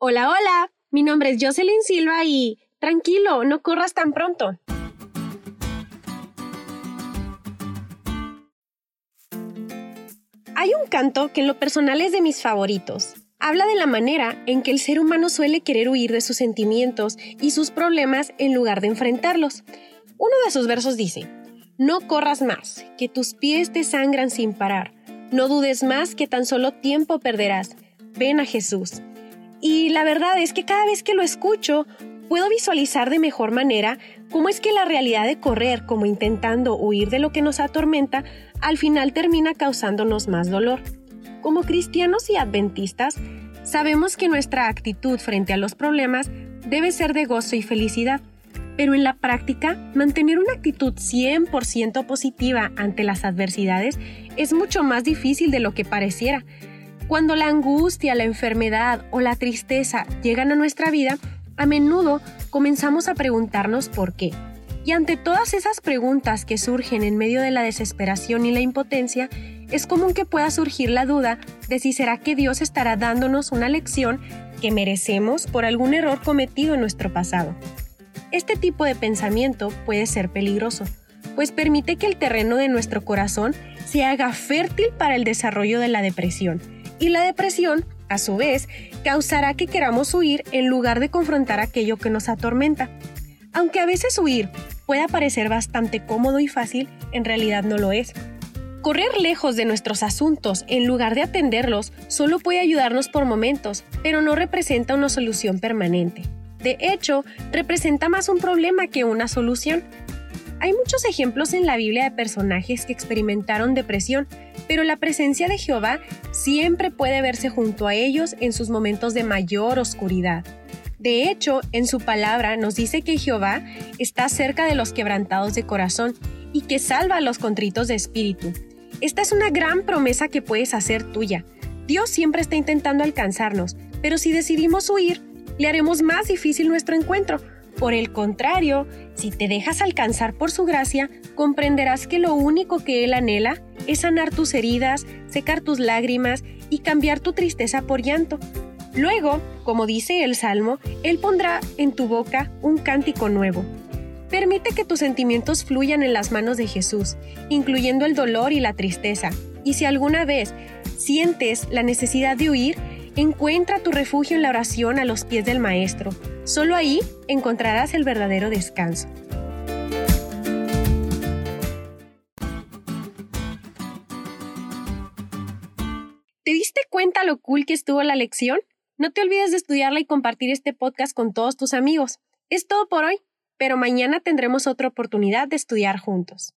Hola, hola. Mi nombre es Jocelyn Silva y... Tranquilo, no corras tan pronto. Hay un canto que en lo personal es de mis favoritos. Habla de la manera en que el ser humano suele querer huir de sus sentimientos y sus problemas en lugar de enfrentarlos. Uno de sus versos dice, No corras más, que tus pies te sangran sin parar. No dudes más que tan solo tiempo perderás. Ven a Jesús. Y la verdad es que cada vez que lo escucho, puedo visualizar de mejor manera cómo es que la realidad de correr como intentando huir de lo que nos atormenta al final termina causándonos más dolor. Como cristianos y adventistas, sabemos que nuestra actitud frente a los problemas debe ser de gozo y felicidad, pero en la práctica, mantener una actitud 100% positiva ante las adversidades es mucho más difícil de lo que pareciera. Cuando la angustia, la enfermedad o la tristeza llegan a nuestra vida, a menudo comenzamos a preguntarnos por qué. Y ante todas esas preguntas que surgen en medio de la desesperación y la impotencia, es común que pueda surgir la duda de si será que Dios estará dándonos una lección que merecemos por algún error cometido en nuestro pasado. Este tipo de pensamiento puede ser peligroso, pues permite que el terreno de nuestro corazón se haga fértil para el desarrollo de la depresión, y la depresión, a su vez, causará que queramos huir en lugar de confrontar aquello que nos atormenta. Aunque a veces huir pueda parecer bastante cómodo y fácil, en realidad no lo es. Correr lejos de nuestros asuntos en lugar de atenderlos solo puede ayudarnos por momentos, pero no representa una solución permanente. De hecho, representa más un problema que una solución. Hay muchos ejemplos en la Biblia de personajes que experimentaron depresión, pero la presencia de Jehová siempre puede verse junto a ellos en sus momentos de mayor oscuridad. De hecho, en su palabra nos dice que Jehová está cerca de los quebrantados de corazón y que salva a los contritos de espíritu. Esta es una gran promesa que puedes hacer tuya. Dios siempre está intentando alcanzarnos, pero si decidimos huir, le haremos más difícil nuestro encuentro. Por el contrario, si te dejas alcanzar por su gracia, comprenderás que lo único que Él anhela es sanar tus heridas, secar tus lágrimas y cambiar tu tristeza por llanto. Luego, como dice el Salmo, Él pondrá en tu boca un cántico nuevo. Permite que tus sentimientos fluyan en las manos de Jesús, incluyendo el dolor y la tristeza. Y si alguna vez sientes la necesidad de huir, encuentra tu refugio en la oración a los pies del Maestro. Solo ahí encontrarás el verdadero descanso. ¿Te diste cuenta lo cool que estuvo la lección? No te olvides de estudiarla y compartir este podcast con todos tus amigos. Es todo por hoy, pero mañana tendremos otra oportunidad de estudiar juntos.